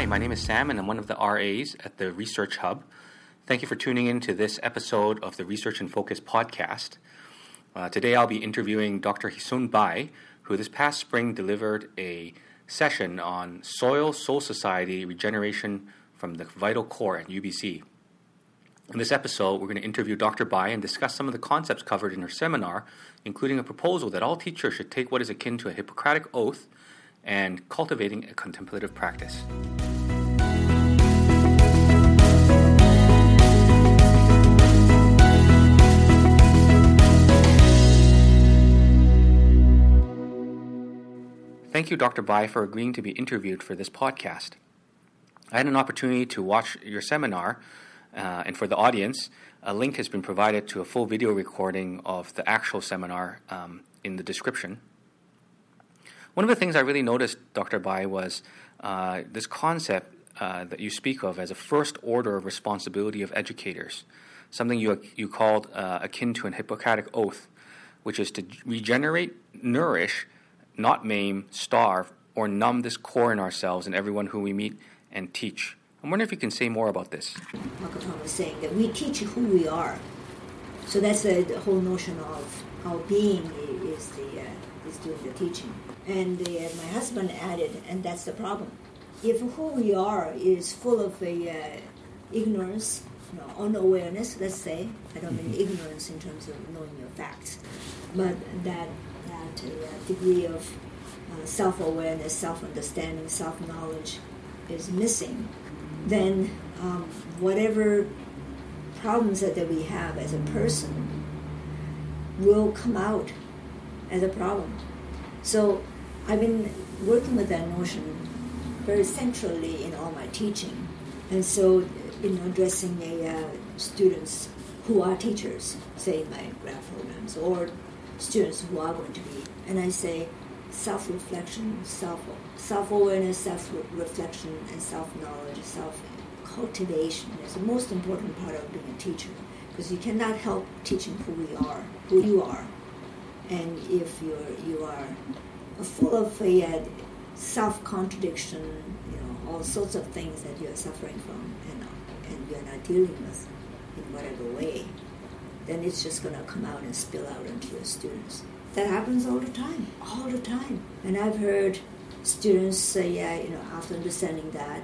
Hi, my name is Sam, and I'm one of the RAs at the Research Hub. Thank you for tuning in to this episode of the Research and Focus podcast. Uh, today I'll be interviewing Dr. Heesoon Bai, who this past spring delivered a session on soil, soul society, regeneration from the vital core at UBC. In this episode, we're going to interview Dr. Bai and discuss some of the concepts covered in her seminar, including a proposal that all teachers should take what is akin to a Hippocratic oath and cultivating a contemplative practice. Thank you, Dr. Bai, for agreeing to be interviewed for this podcast. I had an opportunity to watch your seminar, uh, and for the audience, a link has been provided to a full video recording of the actual seminar um, in the description. One of the things I really noticed, Dr. Bai, was uh, this concept uh, that you speak of as a first order of responsibility of educators, something you, you called uh, akin to an Hippocratic oath, which is to regenerate, nourish, not maim, starve, or numb this core in ourselves and everyone who we meet and teach. I'm wondering if you can say more about this. Makaton was saying that we teach who we are. So that's the, the whole notion of our being is the uh, is doing the teaching. And the, uh, my husband added, and that's the problem. If who we are is full of uh, ignorance, you know, unawareness, let's say, I don't mean mm-hmm. ignorance in terms of knowing your facts, but that that uh, degree of uh, self-awareness, self-understanding, self-knowledge is missing, then um, whatever problems that, that we have as a person will come out as a problem. So I've been working with that notion very centrally in all my teaching. And so, you know, addressing a, uh, students who are teachers, say in my grad programs, or students who are going to be. And I say self reflection, self self awareness, self reflection, and self knowledge, self cultivation is the most important part of being a teacher because you cannot help teaching who we are, who you are. And if you're, you are full of uh, self contradiction, you know, all sorts of things that you're suffering from, and, and you're not dealing with in whatever way, then it's just going to come out and spill out onto your students. That happens all the time, all the time. And I've heard students say, yeah, you know, after understanding that,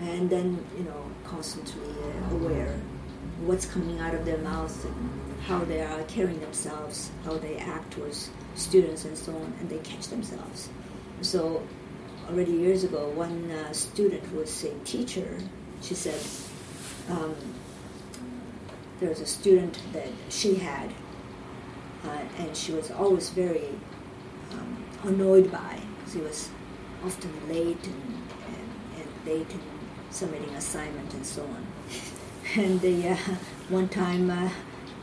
and then, you know, constantly uh, aware what's coming out of their mouths and how they are carrying themselves, how they act towards students and so on, and they catch themselves. So, already years ago, one uh, student was a teacher, she said, um, there was a student that she had, uh, and she was always very um, annoyed by She was often late and, and, and late in submitting assignment and so on. And the, uh, one time uh,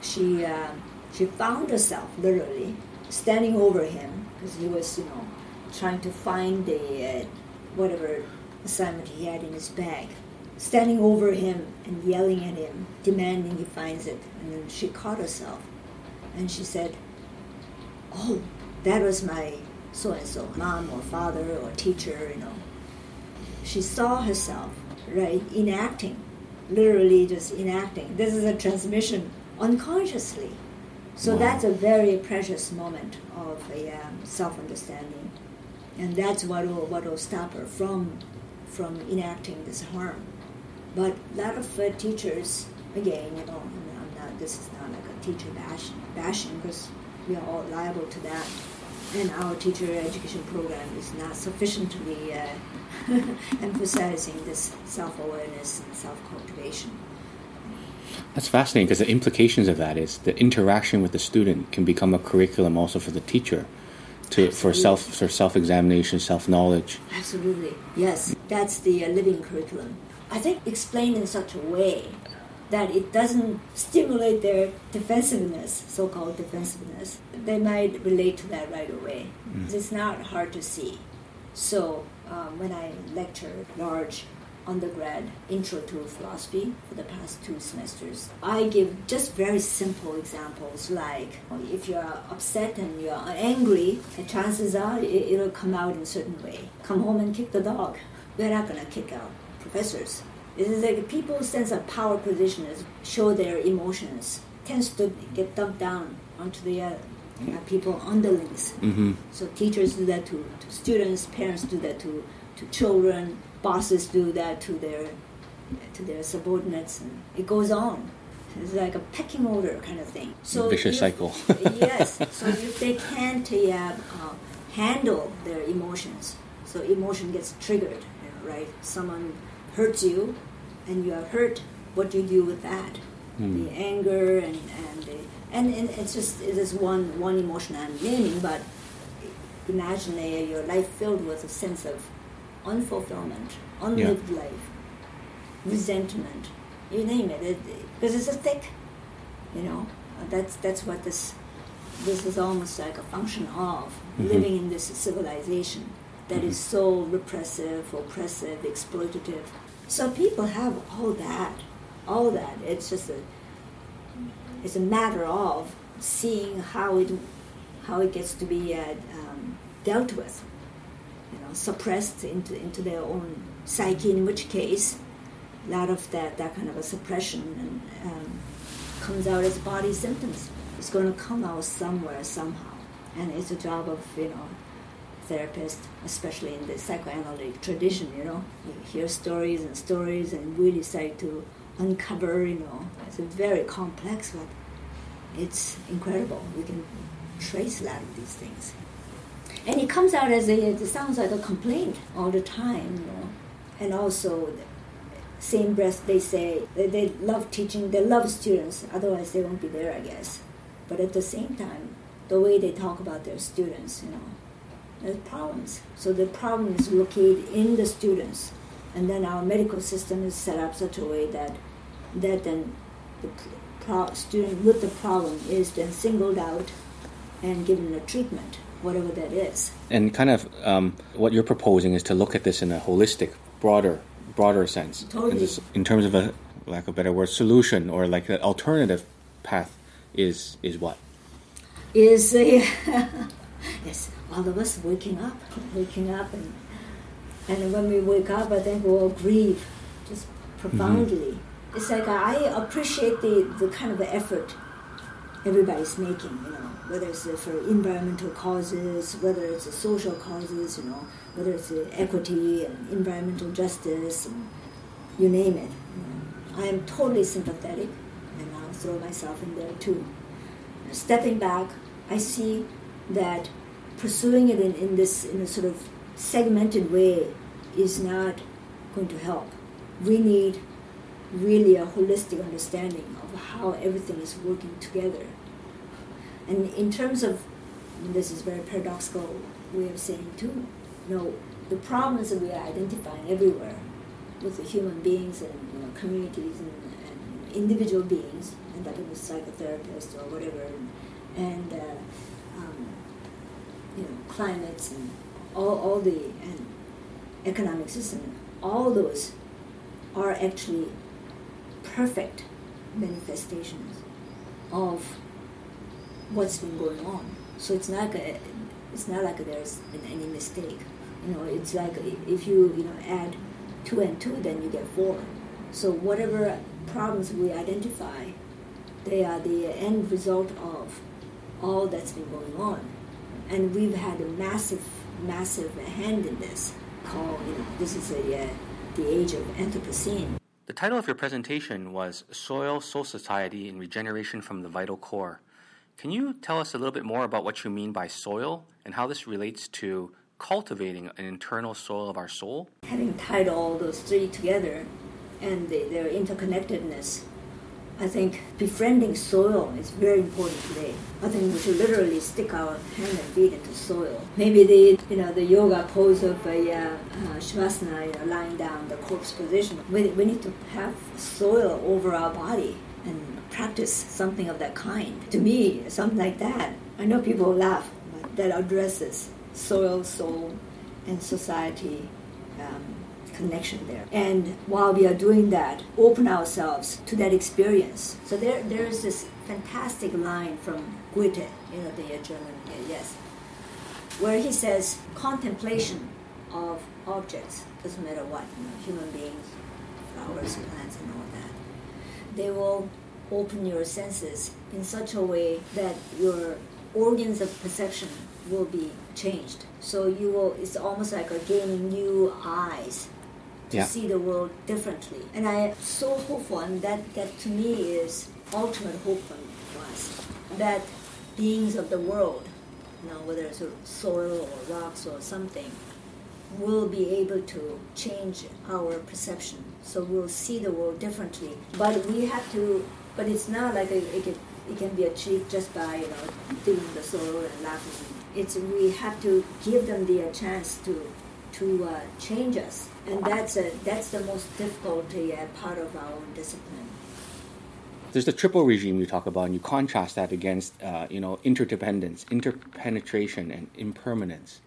she uh, she found herself literally standing over him because he was, you know, trying to find the uh, whatever assignment he had in his bag, standing over him and yelling at him, demanding he finds it. And then she caught herself, and she said, "Oh, that was my so and so, mom or father or teacher, you know." She saw herself right enacting, literally just enacting. This is a transmission unconsciously so wow. that's a very precious moment of a um, self-understanding, and that's what will what will stop her from from enacting this harm. But a lot of uh, teachers, again, you know, I'm not. This is not like a teacher bashing, bashing because we are all liable to that, and our teacher education program is not sufficiently uh, emphasizing this self-awareness and self-cultivation. That's fascinating because the implications of that is the interaction with the student can become a curriculum also for the teacher to for self for self examination, self knowledge. Absolutely, yes, that's the uh, living curriculum. I think explained in such a way that it doesn't stimulate their defensiveness, so-called defensiveness. They might relate to that right away. Mm. It's not hard to see. So um, when I lecture large undergrad intro to philosophy for the past two semesters. I give just very simple examples like if you're upset and you're angry, the chances are it, will come out in a certain way. Come home and kick the dog. We're not going to kick out professors. It is like people's sense of power position is show their emotions tends to get dumped down onto the uh, uh, people underlings. Mm-hmm. So teachers do that to, to students, parents do that to, to children, bosses do that to their to their subordinates, and it goes on. It's like a pecking order kind of thing. So Vicious if- cycle. yes. So if they can't uh, uh, handle their emotions, so emotion gets triggered, you know, right? Someone hurts you, and you are hurt. What do you do with that? Hmm. The anger and and the, and, and it's just it is one one emotion I'm naming, but imagine uh, your life filled with a sense of unfulfillment, unlived life, resentment, you name it, it, because it's a thick, you know. Uh, That's that's what this this is almost like a function of Mhm. living in this civilization that is so repressive, oppressive, exploitative. So people have all that, all that. It's just a it's a matter of seeing how it how it gets to be uh, um, dealt with, you know, suppressed into into their own psyche. In which case, a lot of that that kind of a suppression and, um, comes out as body symptoms. It's going to come out somewhere somehow, and it's a job of you know therapist, especially in the psychoanalytic tradition. You know, you hear stories and stories and really start to uncover. You know, it's a very complex, but it's incredible. We can trace a lot of these things, and it comes out as a. It sounds like a complaint all the time. You know, and also. Same breath they say they love teaching they love students otherwise they won't be there i guess but at the same time the way they talk about their students you know there's problems so the problem is located in the students and then our medical system is set up such a way that that then the pro- student with the problem is then singled out and given a treatment whatever that is And kind of um, what you're proposing is to look at this in a holistic, broader, broader sense. Totally. In, this, in terms of a lack of a better word, solution or like an alternative path is is what? is uh, yes, all of us waking up, waking up, and and when we wake up, I think we all grieve just profoundly. Mm-hmm. It's like I appreciate the, the kind of effort everybody's making, you know, whether it's for environmental causes, whether it's social causes, you know, whether it's equity and environmental justice, and you name it. You know. I am totally sympathetic, and I'll throw myself in there too stepping back, I see that pursuing it in, in this in a sort of segmented way is not going to help. We need really a holistic understanding of how everything is working together. And in terms of this is very paradoxical way of saying too, you know, the problems that we are identifying everywhere with the human beings and you know, communities and, and individual beings, and that was psychotherapist or whatever, and, and uh, you know, climates and all, all the and economic system, all those are actually perfect manifestations of what's been going on. So it's not a, it's not like there's any mistake. You know, it's like if you you know add two and two, then you get four. So whatever problems we identify, they are the end result of all that's been going on, and we've had a massive, massive hand in this. Called you know, this is a uh, the age of Anthropocene. The title of your presentation was Soil, Soul Society, and Regeneration from the Vital Core. Can you tell us a little bit more about what you mean by soil and how this relates to cultivating an internal soil of our soul? having tied all those three together and the, their interconnectedness, I think befriending soil is very important today. I think we should literally stick our hand and feet into soil. Maybe the you know the yoga pose of a uh, uh, shavasana, you know, lying down, the corpse position. We, we need to have soil over our body and practice something of that kind. To me, something like that. I know people laugh, but that addresses soil, soul, and society um, connection there. And while we are doing that, open ourselves to that experience. So there, there is this fantastic line from Goethe, you know, the German, yes, where he says, contemplation of objects, doesn't matter what, you know, human beings, flowers, plants, and all that. They will open your senses in such a way that your organs of perception will be changed. So you will, it's almost like a gaining new eyes to Yeah. see the world differently. And I am so hopeful, and that, that to me is ultimate hope for us, that beings of the world, you know, whether it's soil or rocks or something, will be able to change our perception. So we'll see the world differently. But we have to, but it's not like a, it, can, it can be achieved just by, you know, digging the soil and laughing. It's, we have to give them the chance to, to uh, change us. And that's, a, that's the most difficult uh, part of our own discipline. There's the triple regime you talk about, and you contrast that against, uh, you know, interdependence, interpenetration, and impermanence.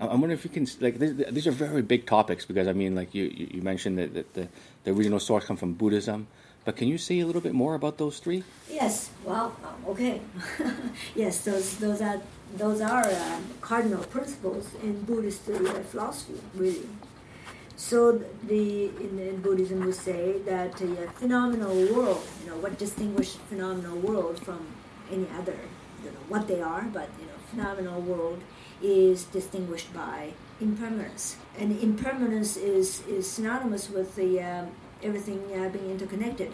I- I'm wondering if you can, like, these, these are very big topics because, I mean, like you, you mentioned that, that the, the original source come from Buddhism, but can you say a little bit more about those three? Yes. Well, um, okay. yes, those those are those are uh, cardinal principles in Buddhist uh, philosophy, really. So the in, in Buddhism we say that the uh, phenomenal world, you know, what distinguishes phenomenal world from any other, don't know what they are, but you know, phenomenal world is distinguished by impermanence, and impermanence is is synonymous with the um, everything uh, being interconnected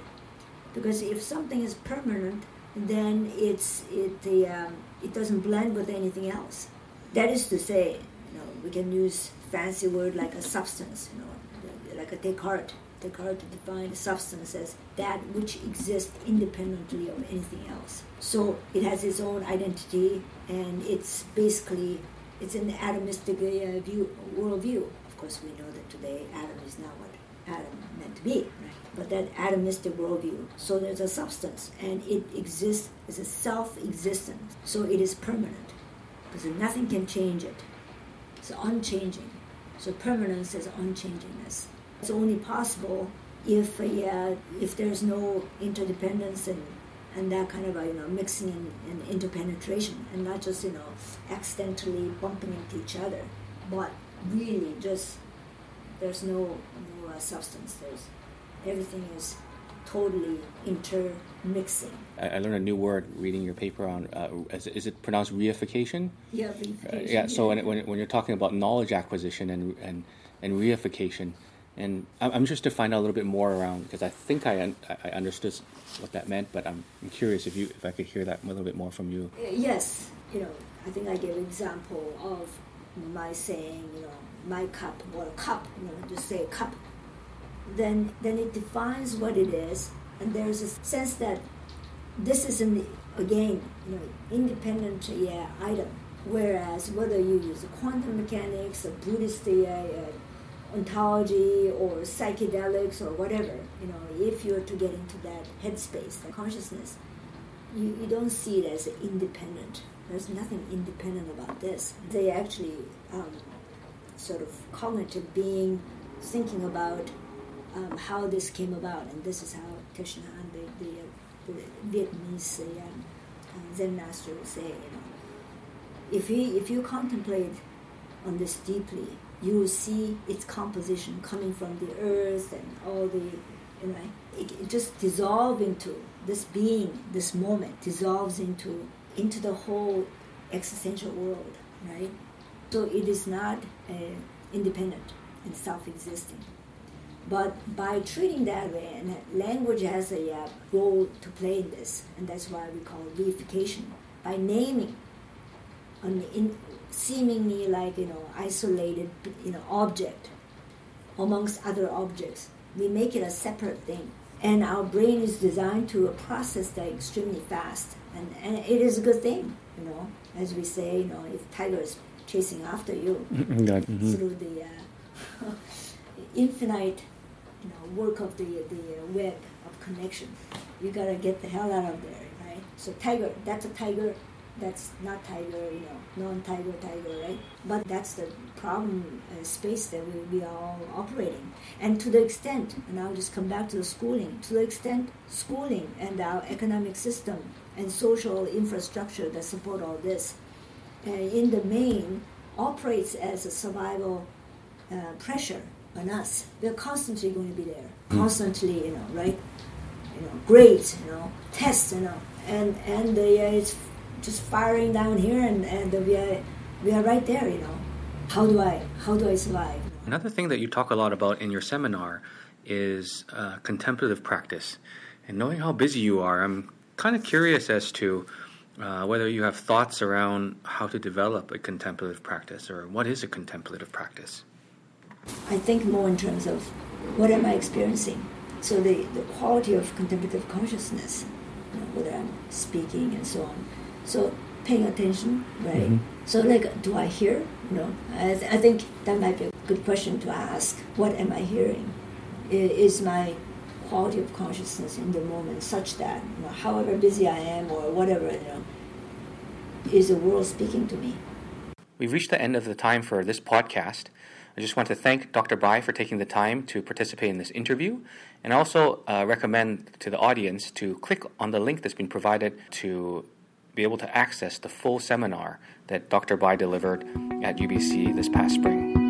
because if something is permanent, then it's it the um, it doesn't blend with anything else. That is to say, you know, we can use fancy word like a substance, you know, like a Descartes. Descartes defined substance as that which exists independently of anything else. So it has its own identity, and it's basically it's an atomistic uh, view worldview. Of course, we know that today atom is not what atom meant to be, right? But that atomistic worldview. So there's a substance, and it exists as a self-existent. So it is permanent, because nothing can change it. It's unchanging. So permanence is unchangingness. It's only possible if uh, if there's no interdependence and and that kind of a, you know mixing and, and interpenetration, and not just you know accidentally bumping into each other, but really just there's no no uh, substance. There's everything is totally intermixing. I, I learned a new word reading your paper on, uh, is, it- is it pronounced reification? Yeah, Uh, reification, yeah, so when, when, when you're talking about knowledge acquisition and, and, and reification, and I'm, I'm just to find out a little bit more around, because I think I, un, I I understood what that meant, but I'm, I'm curious if you if I could hear that a little bit more from you. Uh, Yes, you know, I think I gave an example of my saying, you know, my cup or cup, you know, just say cup. Then, then it defines what it is, and there's a sense that this is an again, you know, independent yeah, item. Whereas whether you use quantum mechanics or Buddhist uh, ontology or psychedelics or whatever, you know, if you're to get into that headspace, that consciousness, you, you don't see it as independent. There's nothing independent about this. They actually um, sort of cognitive being, thinking about um, how this came about, and this is how Nhat Hanh, the, the, uh, the Vietnamese uh, uh, Zen master would say, you know, if you if you contemplate on this deeply, you will see its composition coming from the earth and all the, you know, it, it just dissolve into this being, this moment dissolves into into the whole existential world, right? So it is not uh, independent and self-existing. But by treating that way, and language has a uh, role to play in this, and that's why we call it reification. By naming an in, seemingly like you know isolated you know object amongst other objects, we make it a separate thing. And our brain is designed to process that extremely fast, and, and it is a good thing, you know. As we say, you know, if tiger is chasing after you, through the uh, infinite you know, work of the, the web of connection. You gotta get the hell out of there, right? So tiger, that's a tiger, that's not tiger, you know, non-tiger tiger, right? But that's the problem uh, space that we, we are all operating. And to the extent, and I'll just come back to the schooling, to the extent schooling and our economic system and social infrastructure that support all this, uh, in the main, operates as a survival uh, pressure on us. We're constantly going to be there, constantly, you know, right? You know, grades, you know, tests, you know, and and uh, it's just firing down here, and and we are we are right there, you know. How do I how do I survive? Another thing that you talk a lot about in your seminar is uh, contemplative practice. And knowing how busy you are, I'm kind of curious as to uh, whether you have thoughts around how to develop a contemplative practice or what is a contemplative practice. I think more in terms of what am I experiencing. So the, the quality of contemplative consciousness, you know, whether I'm speaking and so on. So paying attention, right? Mm-hmm. So like, do I hear? You know, I, th- I think that might be a good question to ask. What am I hearing? Is my quality of consciousness in the moment such that, you know, however busy I am or whatever, you know, is the world speaking to me? We've reached the end of the time for this podcast. I just want to thank Dr. Bai for taking the time to participate in this interview and also uh, recommend to the audience to click on the link that's been provided to be able to access the full seminar that Dr. Bai delivered at UBC this past spring.